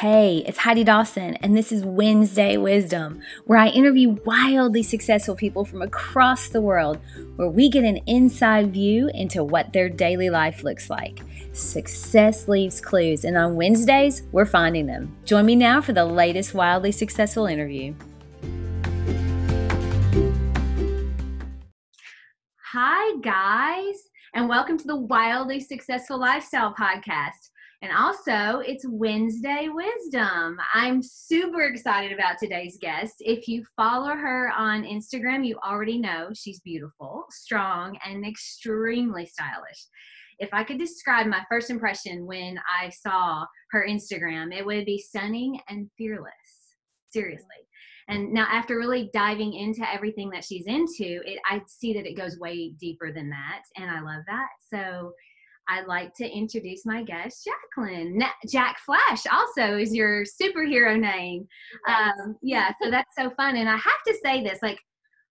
Hey, it's Heidi Dawson, and this is Wednesday Wisdom, where I interview wildly successful people from across the world, where we get an inside view into what their daily life looks like. Success leaves clues, and on Wednesdays, we're finding them. Join me now for the latest wildly successful interview. Hi, guys, and welcome to the Wildly Successful Lifestyle Podcast. And also, it's Wednesday Wisdom. I'm super excited about today's guest. If you follow her on Instagram, you already know she's beautiful, strong, and extremely stylish. If I could describe my first impression when I saw her Instagram, it would be stunning and fearless. Seriously. And now, after really diving into everything that she's into, it, I see that it goes way deeper than that, and I love that. So, I'd like to introduce my guest, Jacqueline. Jack Flash also is your superhero name. Um, yeah, so that's so fun. And I have to say this like,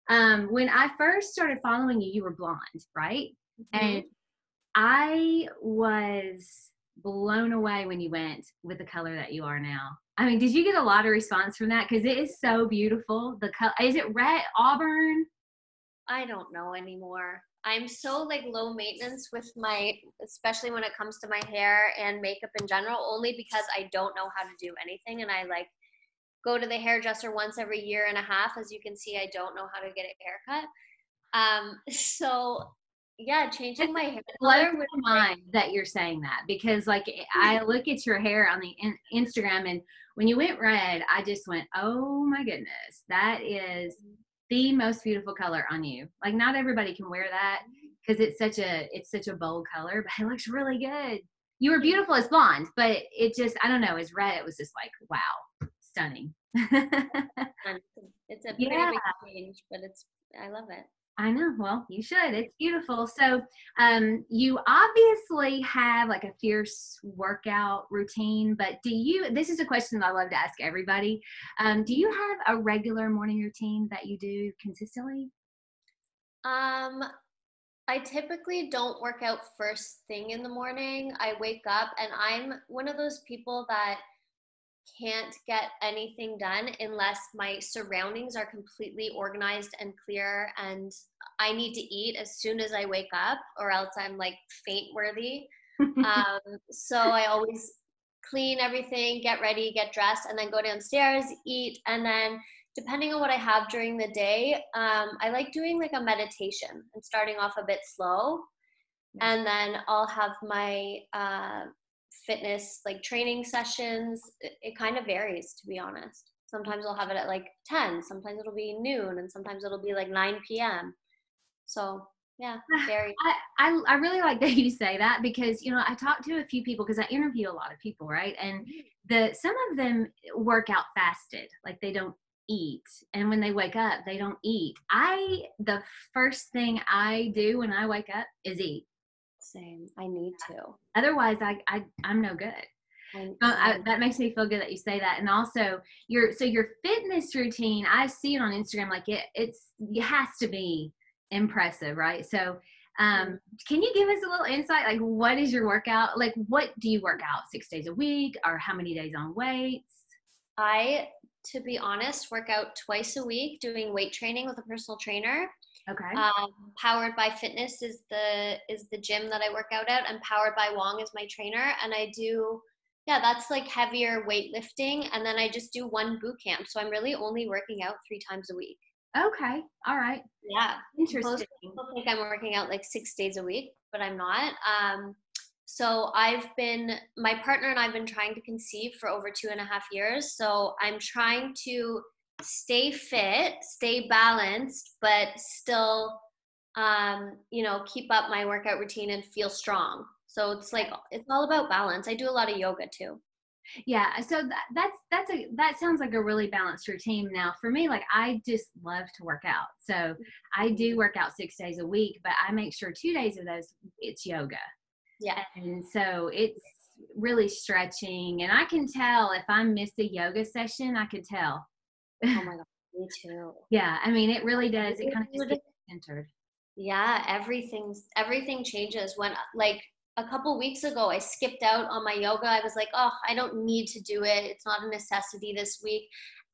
um, when I first started following you, you were blonde, right? Mm-hmm. And I was blown away when you went with the color that you are now. I mean, did you get a lot of response from that? Because it is so beautiful. The color is it red auburn? I don't know anymore. I'm so like low maintenance with my, especially when it comes to my hair and makeup in general, only because I don't know how to do anything. And I like go to the hairdresser once every year and a half. As you can see, I don't know how to get a haircut. Um, so yeah, changing my hair color would mind that you're saying that because like I look at your hair on the in- Instagram and when you went red, I just went, oh my goodness, that is mm-hmm the most beautiful color on you. Like not everybody can wear that because it's such a it's such a bold color, but it looks really good. You were beautiful as blonde, but it just I don't know, as red it was just like wow, stunning. it's a pretty yeah. big change, but it's I love it. I know. Well, you should. It's beautiful. So, um, you obviously have like a fierce workout routine, but do you? This is a question that I love to ask everybody. Um, do you have a regular morning routine that you do consistently? Um, I typically don't work out first thing in the morning. I wake up and I'm one of those people that can't get anything done unless my surroundings are completely organized and clear and I need to eat as soon as I wake up or else I'm like faint worthy. um, so I always clean everything, get ready, get dressed, and then go downstairs, eat, and then depending on what I have during the day, um, I like doing like a meditation and starting off a bit slow. And then I'll have my uh, fitness like training sessions. It, it kind of varies, to be honest. Sometimes I'll have it at like 10, sometimes it'll be noon, and sometimes it'll be like 9 p.m. So yeah, very. I, I, I really like that you say that because you know I talked to a few people because I interview a lot of people, right? And mm-hmm. the some of them work out fasted, like they don't eat, and when they wake up, they don't eat. I the first thing I do when I wake up is eat. Same. I need to. Otherwise, I, I I'm no good. I, I, that makes me feel good that you say that. And also, your so your fitness routine, I see it on Instagram. Like it, it's it has to be impressive, right? So, um, can you give us a little insight? Like, what is your workout? Like, what do you work out six days a week, or how many days on weights? I, to be honest, work out twice a week doing weight training with a personal trainer. Okay. Um, Powered by Fitness is the is the gym that I work out at, and Powered by Wong is my trainer, and I do. Yeah, that's like heavier weightlifting, and then I just do one boot camp. So I'm really only working out three times a week. Okay. All right. Yeah. Interesting. Most people think I'm working out like six days a week, but I'm not. Um, so I've been, my partner and I've been trying to conceive for over two and a half years. So I'm trying to stay fit, stay balanced, but still, um, you know, keep up my workout routine and feel strong. So it's like it's all about balance. I do a lot of yoga too. Yeah, so that, that's that's a that sounds like a really balanced routine. Now, for me, like I just love to work out, so I do work out six days a week, but I make sure two days of those it's yoga. Yeah, and so it's really stretching, and I can tell if I miss a yoga session, I can tell. Oh my god, me too. yeah, I mean, it really does. It kind of just gets centered. Yeah, everything's everything changes when like a couple weeks ago i skipped out on my yoga i was like oh i don't need to do it it's not a necessity this week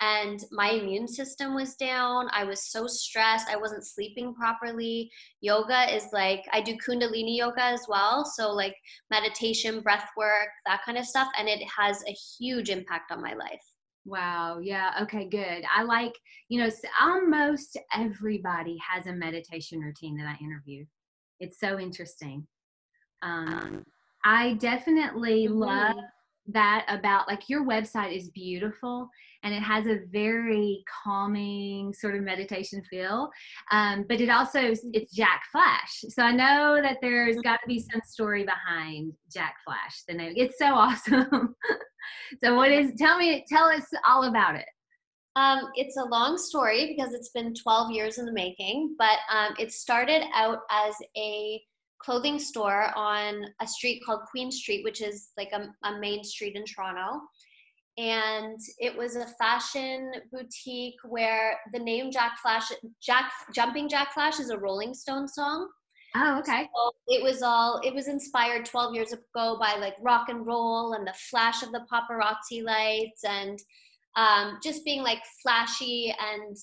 and my immune system was down i was so stressed i wasn't sleeping properly yoga is like i do kundalini yoga as well so like meditation breath work that kind of stuff and it has a huge impact on my life Wow. Yeah. Okay. Good. I like, you know, almost everybody has a meditation routine that I interview. It's so interesting. Um, I definitely mm-hmm. love that about like your website is beautiful and it has a very calming sort of meditation feel. Um, but it also it's jack flash. So i know that there's got to be some story behind jack flash. The name it's so awesome. So what is tell me tell us all about it. Um, it's a long story because it's been 12 years in the making but um, it started out as a clothing store on a street called Queen Street, which is like a, a main street in Toronto. And it was a fashion boutique where the name Jack Flash, Jack Jumping Jack Flash is a Rolling Stone song. Oh, okay. So it was all it was inspired 12 years ago by like rock and roll and the flash of the paparazzi lights and um, just being like flashy and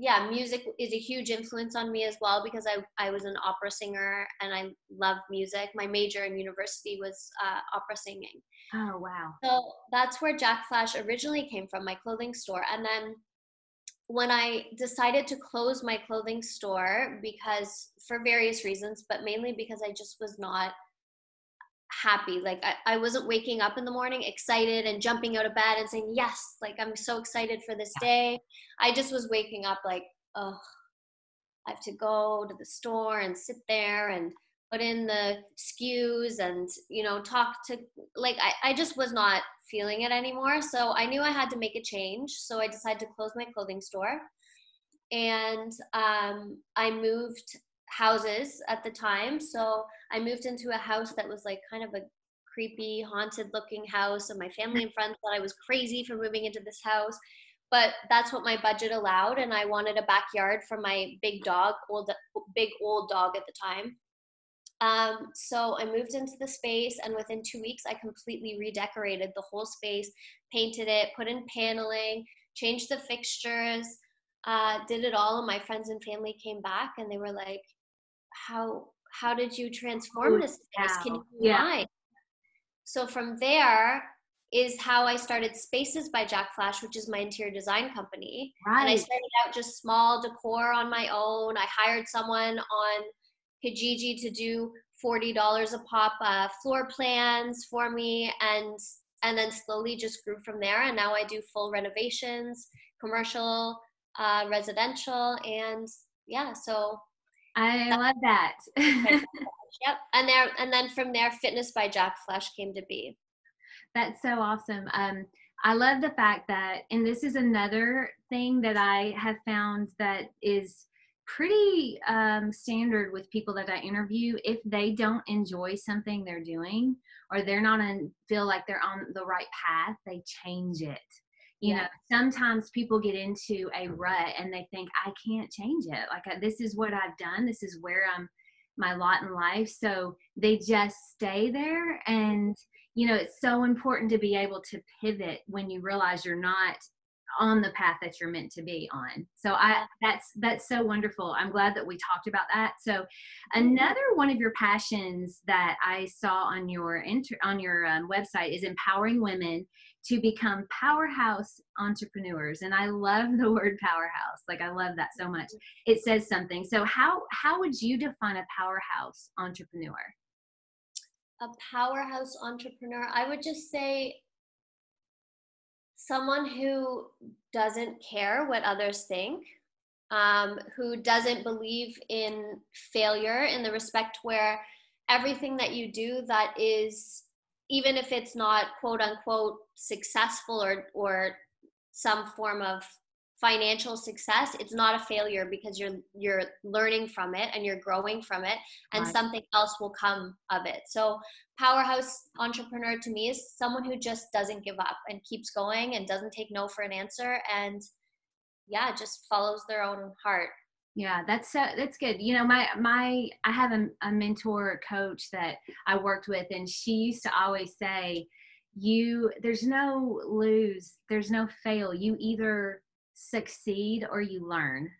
yeah, music is a huge influence on me as well because I, I was an opera singer and I love music. My major in university was uh, opera singing. Oh, wow. So that's where Jack Flash originally came from, my clothing store. And then when I decided to close my clothing store because for various reasons, but mainly because I just was not happy. Like I, I wasn't waking up in the morning excited and jumping out of bed and saying, Yes, like I'm so excited for this day. I just was waking up like, oh, I have to go to the store and sit there and put in the SKUs and, you know, talk to like I, I just was not feeling it anymore. So I knew I had to make a change. So I decided to close my clothing store. And um, I moved houses at the time. So I moved into a house that was like kind of a creepy, haunted looking house. And my family and friends thought I was crazy for moving into this house. But that's what my budget allowed. And I wanted a backyard for my big dog, old, big old dog at the time. Um, so I moved into the space, and within two weeks, I completely redecorated the whole space, painted it, put in paneling, changed the fixtures, uh, did it all. And my friends and family came back, and they were like, how how did you transform this space? Can you yeah. So from there is how I started Spaces by Jack Flash, which is my interior design company. Right. And I started out just small decor on my own. I hired someone on Kijiji to do forty dollars a pop uh, floor plans for me, and and then slowly just grew from there. And now I do full renovations, commercial, uh, residential, and yeah. So I love that. yep. And there and then from there fitness by Jack Flash came to be. That's so awesome. Um I love the fact that and this is another thing that I have found that is pretty um, standard with people that I interview. If they don't enjoy something they're doing or they're not in, feel like they're on the right path, they change it you yeah. know sometimes people get into a rut and they think i can't change it. Like uh, this is what i've done. This is where i'm my lot in life. So they just stay there and you know it's so important to be able to pivot when you realize you're not on the path that you're meant to be on. So i that's that's so wonderful. I'm glad that we talked about that. So another one of your passions that i saw on your inter, on your um, website is empowering women to become powerhouse entrepreneurs and i love the word powerhouse. Like i love that so much. It says something. So how how would you define a powerhouse entrepreneur? A powerhouse entrepreneur? I would just say someone who doesn't care what others think, um, who doesn't believe in failure in the respect where everything that you do that is, even if it's not quote unquote successful or, or some form of financial success it's not a failure because you're you're learning from it and you're growing from it and right. something else will come of it so powerhouse entrepreneur to me is someone who just doesn't give up and keeps going and doesn't take no for an answer and yeah just follows their own heart Yeah, that's so that's good. You know, my my I have a, a mentor coach that I worked with, and she used to always say, "You there's no lose, there's no fail. You either succeed or you learn."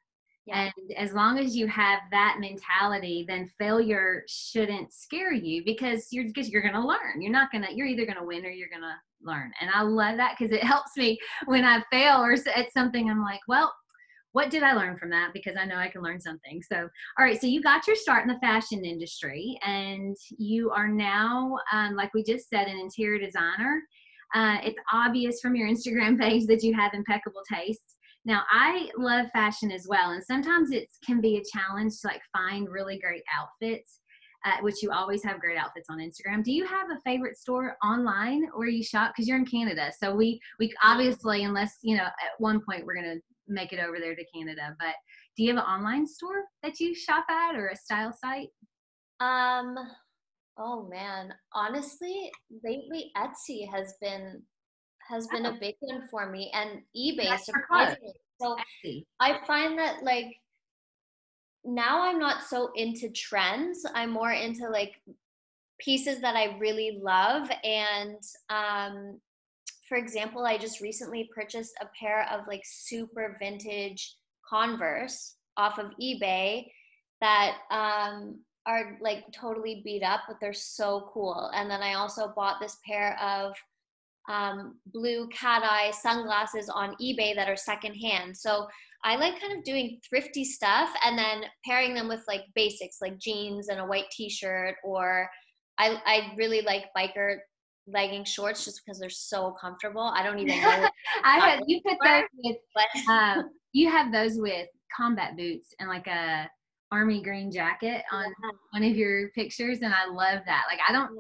Yeah. And as long as you have that mentality, then failure shouldn't scare you because you're because you're gonna learn. You're not gonna you're either gonna win or you're gonna learn. And I love that because it helps me when I fail or at something. I'm like, well, what did I learn from that? Because I know I can learn something. So, all right. So you got your start in the fashion industry, and you are now, um, like we just said, an interior designer. Uh, it's obvious from your Instagram page that you have impeccable taste. Now, I love fashion as well, and sometimes it can be a challenge to like find really great outfits. Uh, which you always have great outfits on Instagram. Do you have a favorite store online where you shop? Because you're in Canada, so we we obviously, unless you know, at one point we're gonna make it over there to Canada. But do you have an online store that you shop at or a style site? Um, oh man, honestly, lately Etsy has been has been a big one for me, and eBay surprisingly. So I find that like now I'm not so into trends. I'm more into like pieces that I really love and um for example, I just recently purchased a pair of like super vintage Converse off of eBay that um, are like totally beat up, but they're so cool. And then I also bought this pair of um, blue cat eye sunglasses on eBay that are secondhand. So I like kind of doing thrifty stuff and then pairing them with like basics like jeans and a white t-shirt or I, I really like biker legging shorts just because they're so comfortable. I don't even know. I have you put those with but uh, you have those with combat boots and like a army green jacket on yeah. one of your pictures and I love that. Like I don't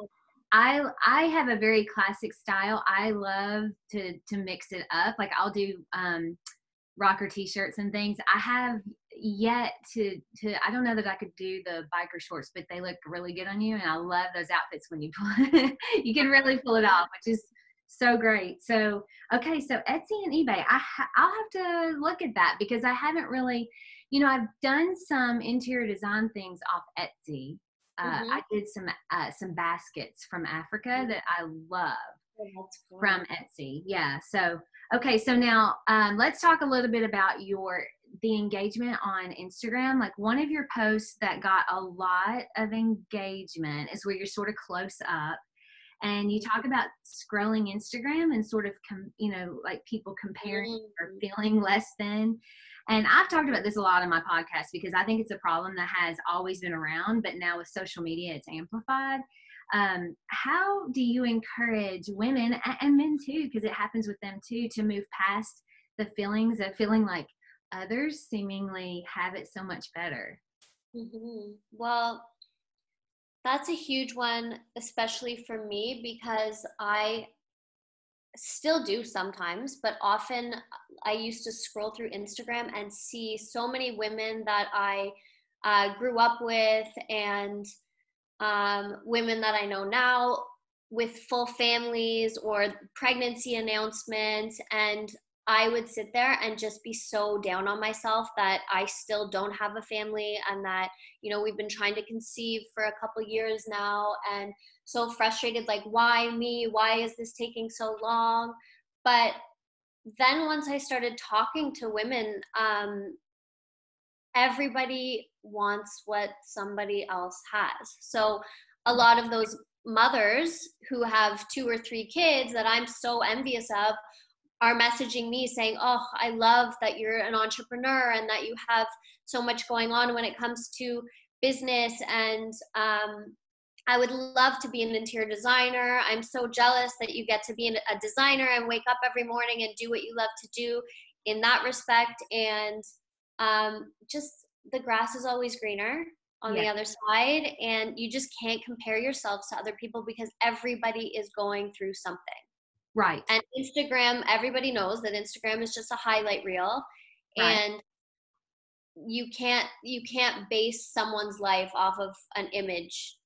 I I have a very classic style. I love to to mix it up. Like I'll do um rocker t-shirts and things. I have yet to to I don't know that I could do the biker shorts, but they look really good on you, and I love those outfits when you pull you can really pull it off, which is so great. So okay, so Etsy and eBay, I ha- I'll have to look at that because I haven't really, you know, I've done some interior design things off Etsy. Uh, mm-hmm. I did some uh, some baskets from Africa that I love oh, from Etsy. Yeah. So okay, so now um, let's talk a little bit about your the engagement on Instagram, like one of your posts that got a lot of engagement is where you're sort of close up and you talk about scrolling Instagram and sort of, com- you know, like people comparing or mm-hmm. feeling less than. And I've talked about this a lot in my podcast because I think it's a problem that has always been around, but now with social media, it's amplified. Um, how do you encourage women and men too, because it happens with them too, to move past the feelings of feeling like others seemingly have it so much better. Mm-hmm. Well, that's a huge one, especially for me, because I still do sometimes, but often I used to scroll through Instagram and see so many women that I uh, grew up with and um, women that I know now with full families or pregnancy announcements. And I would sit there and just be so down on myself that I still don't have a family and that, you know, we've been trying to conceive for a couple years now and so frustrated like, why me? Why is this taking so long? But then once I started talking to women, um, everybody wants what somebody else has. So a lot of those mothers who have two or three kids that I'm so envious of are messaging me saying, Oh, I love that you're an entrepreneur and that you have so much going on when it comes to business. And um, I would love to be an interior designer. I'm so jealous that you get to be a designer and wake up every morning and do what you love to do in that respect. And um, just the grass is always greener on yeah. the other side. And you just can't compare yourselves to other people because everybody is going through something. Right. And Instagram, everybody knows that Instagram is just a highlight reel. Right. And you can't you can't base someone's life off of an image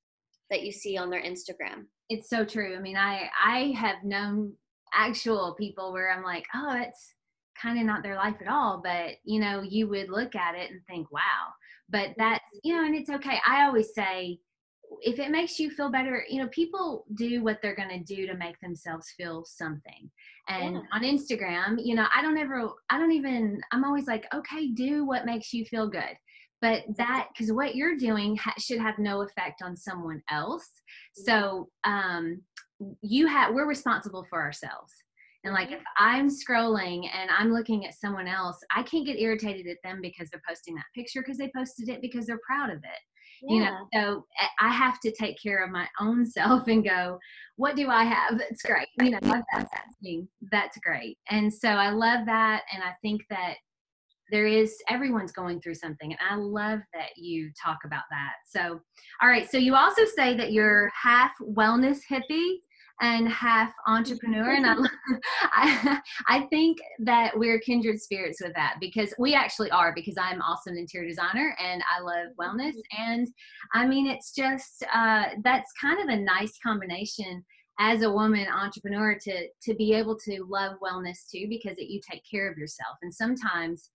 that you see on their Instagram. It's so true. I mean, I I have known actual people where I'm like, "Oh, it's kind of not their life at all but you know you would look at it and think wow but that's you know and it's okay i always say if it makes you feel better you know people do what they're going to do to make themselves feel something and yeah. on instagram you know i don't ever i don't even i'm always like okay do what makes you feel good but that because what you're doing ha- should have no effect on someone else so um you have we're responsible for ourselves and like mm-hmm. if I'm scrolling and I'm looking at someone else, I can't get irritated at them because they're posting that picture because they posted it because they're proud of it. Yeah. You know, so eh, I have to take care of my own self and go, what do I have that's great? You know, that's, that's, that's great. And so I love that. And I think that there is everyone's going through something and i love that you talk about that so all right so you also say that you're half wellness hippie and half entrepreneur and I, I, I think that we're kindred spirits with that because we actually are because i'm also an interior designer and i love wellness and i mean it's just uh, that's kind of a nice combination as a woman entrepreneur to to be able to love wellness too because it, you take care of yourself and sometimes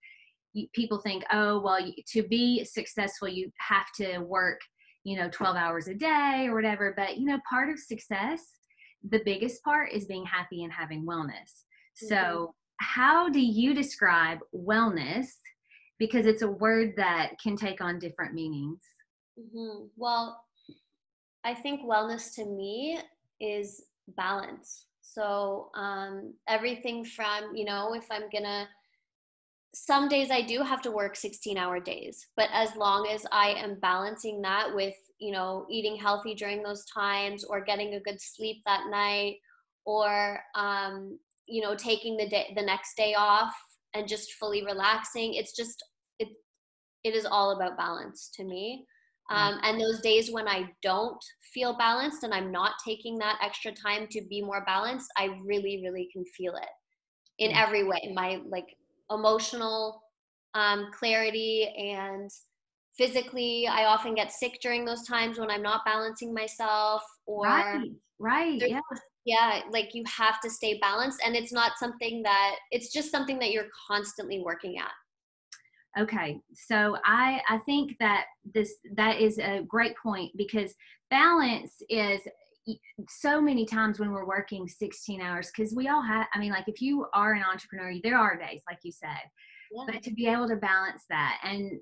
you, people think oh well you, to be successful you have to work you know 12 hours a day or whatever but you know part of success the biggest part is being happy and having wellness. Mm-hmm. So, how do you describe wellness? Because it's a word that can take on different meanings. Mm-hmm. Well, I think wellness to me is balance. So, um, everything from, you know, if I'm gonna, some days I do have to work 16 hour days, but as long as I am balancing that with you know eating healthy during those times or getting a good sleep that night or um, you know taking the day the next day off and just fully relaxing. It's just it it is all about balance to me. Um, and those days when i don't feel balanced and i'm not taking that extra time to be more balanced i really really can feel it in every way my like emotional um, clarity and physically i often get sick during those times when i'm not balancing myself or right, right yeah yeah like you have to stay balanced and it's not something that it's just something that you're constantly working at okay so i i think that this that is a great point because balance is so many times when we're working 16 hours because we all have i mean like if you are an entrepreneur there are days like you said yeah. but to be able to balance that and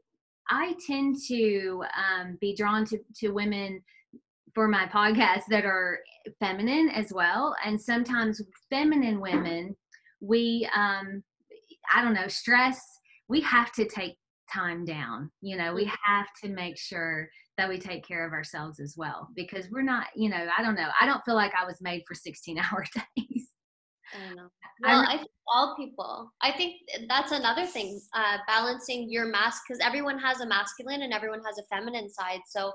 I tend to um, be drawn to, to women for my podcast that are feminine as well. And sometimes feminine women, we, um, I don't know, stress, we have to take time down. You know, we have to make sure that we take care of ourselves as well because we're not, you know, I don't know. I don't feel like I was made for 16 hour days. I don't know. Well, I think all people. I think that's another thing, uh, balancing your mask because everyone has a masculine and everyone has a feminine side. So,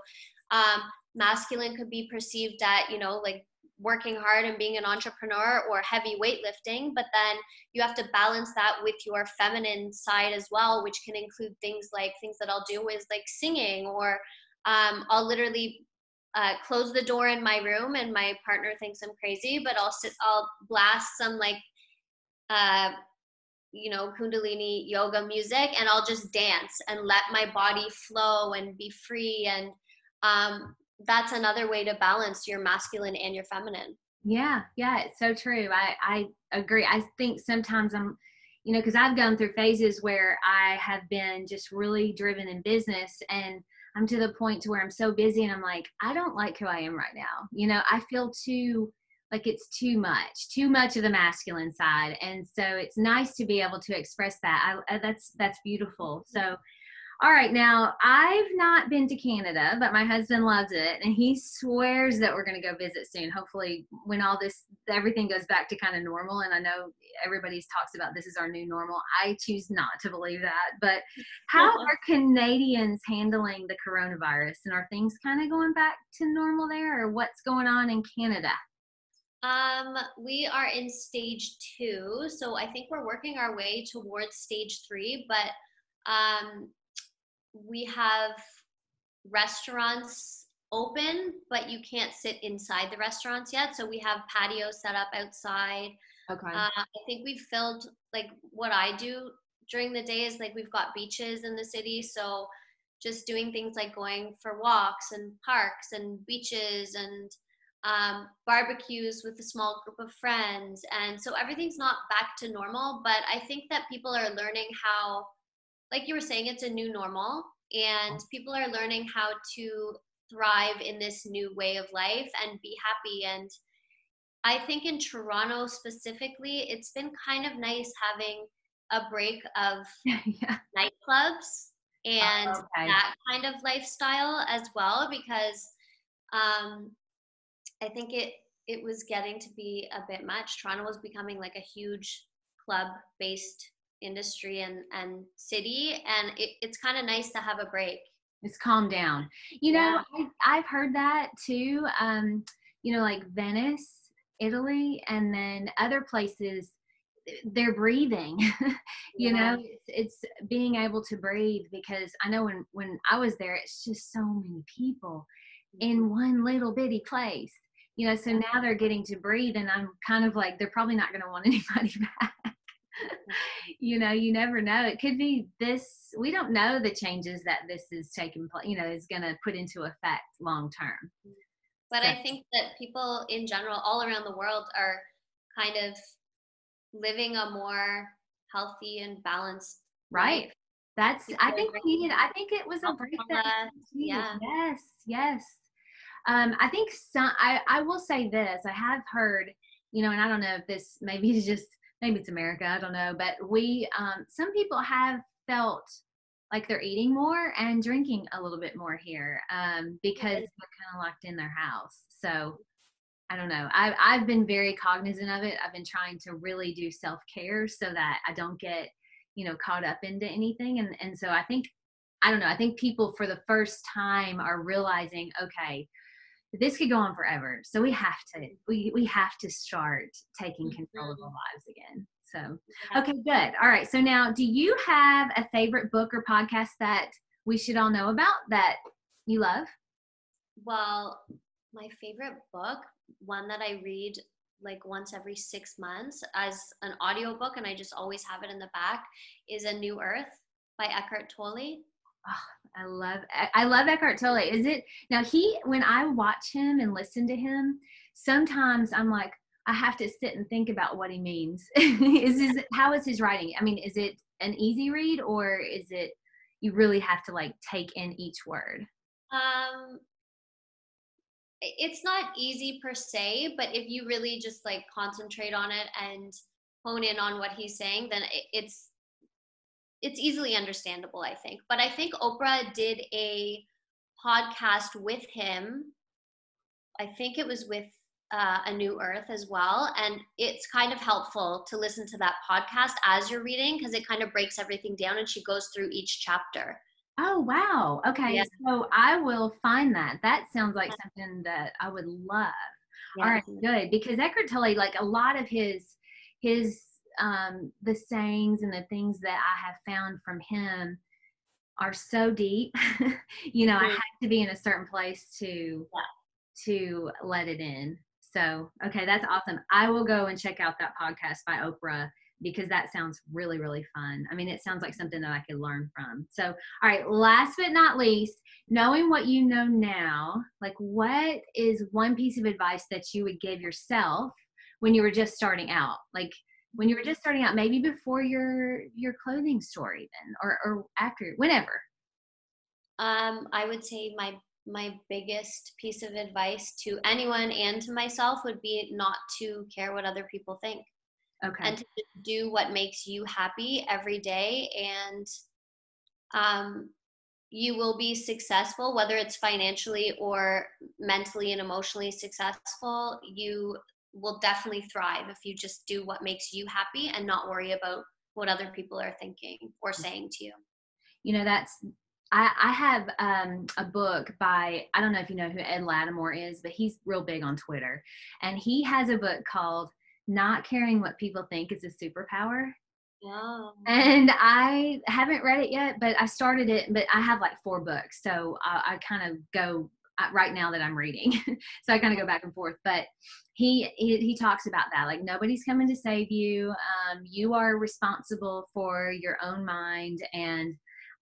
um, masculine could be perceived at you know like working hard and being an entrepreneur or heavy weightlifting, but then you have to balance that with your feminine side as well, which can include things like things that I'll do is like singing or um, I'll literally uh, close the door in my room and my partner thinks I'm crazy, but I'll sit, I'll blast some like, uh, you know, Kundalini yoga music and I'll just dance and let my body flow and be free. And um, that's another way to balance your masculine and your feminine. Yeah, yeah, it's so true. I, I agree. I think sometimes I'm, you know, because I've gone through phases where I have been just really driven in business and I'm to the point to where I'm so busy and I'm like, I don't like who I am right now. You know, I feel too like it's too much, too much of the masculine side. And so it's nice to be able to express that. I, that's that's beautiful. So all right, now I've not been to Canada, but my husband loves it, and he swears that we're going to go visit soon. Hopefully, when all this everything goes back to kind of normal, and I know everybody's talks about this is our new normal. I choose not to believe that. But how are Canadians handling the coronavirus, and are things kind of going back to normal there, or what's going on in Canada? Um, we are in stage two, so I think we're working our way towards stage three, but um we have restaurants open, but you can't sit inside the restaurants yet. So we have patios set up outside. Okay. Uh, I think we've filled like what I do during the day is like we've got beaches in the city, so just doing things like going for walks and parks and beaches and um, barbecues with a small group of friends. And so everything's not back to normal, but I think that people are learning how, like you were saying, it's a new normal, and people are learning how to thrive in this new way of life and be happy. And I think in Toronto specifically, it's been kind of nice having a break of yeah. nightclubs and oh, okay. that kind of lifestyle as well because um, I think it it was getting to be a bit much. Toronto was becoming like a huge club based industry and and city and it, it's kind of nice to have a break it's calmed down you know yeah. I, i've heard that too um you know like venice italy and then other places they're breathing you yeah. know it's, it's, being able to breathe because i know when when i was there it's just so many people in mm-hmm. one little bitty place you know so now they're getting to breathe and i'm kind of like they're probably not going to want anybody back. Mm-hmm. you know you never know. It could be this we don't know the changes that this is taking place you know is going to put into effect long term but so. i think that people in general all around the world are kind of living a more healthy and balanced right. life. that's i think we needed i think it was a break that yeah. Yes yes um i think some i i will say this i have heard you know and i don't know if this maybe is just maybe it's america i don't know but we um some people have felt like they're eating more and drinking a little bit more here um because they're kind of locked in their house so I don't know. I've I've been very cognizant of it. I've been trying to really do self care so that I don't get you know caught up into anything. And and so I think I don't know. I think people for the first time are realizing, okay, this could go on forever. So we have to we we have to start taking control of our mm-hmm. lives again. So okay, good. All right. So now, do you have a favorite book or podcast that we should all know about that you love? Well, my favorite book one that I read like once every six months as an audiobook and I just always have it in the back is A New Earth by Eckhart Tolle. Oh, I love I love Eckhart Tolle. Is it now he when I watch him and listen to him, sometimes I'm like, I have to sit and think about what he means. is his how is his writing? I mean, is it an easy read or is it you really have to like take in each word? Um it's not easy per se, but if you really just like concentrate on it and hone in on what he's saying, then it's it's easily understandable, I think. But I think Oprah did a podcast with him. I think it was with uh, A New Earth as well. And it's kind of helpful to listen to that podcast as you're reading because it kind of breaks everything down and she goes through each chapter. Oh wow. Okay. Yeah. So I will find that. That sounds like something that I would love. Yeah. All right, good. Because Eckhart Tolle, like a lot of his his um the sayings and the things that I have found from him are so deep. you know, mm-hmm. I have to be in a certain place to yeah. to let it in. So, okay, that's awesome. I will go and check out that podcast by Oprah because that sounds really, really fun. I mean, it sounds like something that I could learn from. So, all right, last but not least, knowing what you know now, like what is one piece of advice that you would give yourself when you were just starting out? Like when you were just starting out, maybe before your your clothing store even or or after, whenever. Um, I would say my my biggest piece of advice to anyone and to myself would be not to care what other people think okay and to do what makes you happy every day and um, you will be successful whether it's financially or mentally and emotionally successful you will definitely thrive if you just do what makes you happy and not worry about what other people are thinking or mm. saying to you you know that's I, I have um, a book by I don't know if you know who Ed Latimore is, but he's real big on Twitter, and he has a book called not caring what people think is a superpower. Oh. And I haven't read it yet, but I started it, but I have like four books. So I, I kind of go, right now that I'm reading. so I kind of go back and forth, but he, he, he talks about that. Like nobody's coming to save you. Um, you are responsible for your own mind. And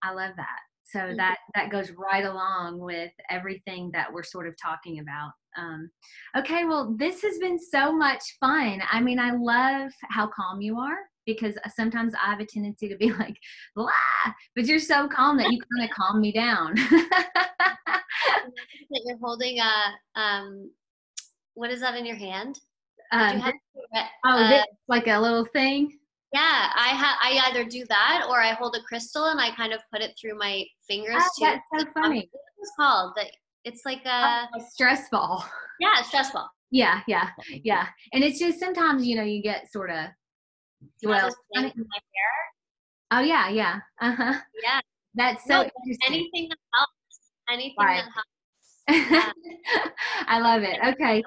I love that. So mm-hmm. that, that goes right along with everything that we're sort of talking about. Um, okay. Well, this has been so much fun. I mean, I love how calm you are because sometimes I have a tendency to be like, blah, but you're so calm that you kind of calm me down. you're holding a um, what is that in your hand? Um, you have, oh, uh, this, like a little thing. Yeah, I have. I either do that or I hold a crystal and I kind of put it through my fingers oh, too. That's so funny. What's called? The, it's like a, oh, a stress ball. Yeah, stress ball. Yeah, yeah, yeah. And it's just sometimes you know you get sort of well. I mean, oh yeah, yeah. Uh huh. Yeah. That's so no, anything that helps. Anything right. that helps I love it. Okay.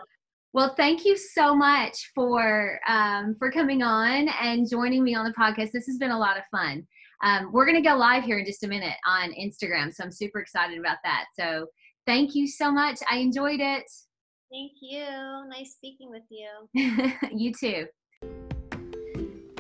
Well, thank you so much for um, for coming on and joining me on the podcast. This has been a lot of fun. Um, we're going to go live here in just a minute on Instagram, so I'm super excited about that. So, thank you so much. I enjoyed it. Thank you. Nice speaking with you. you too.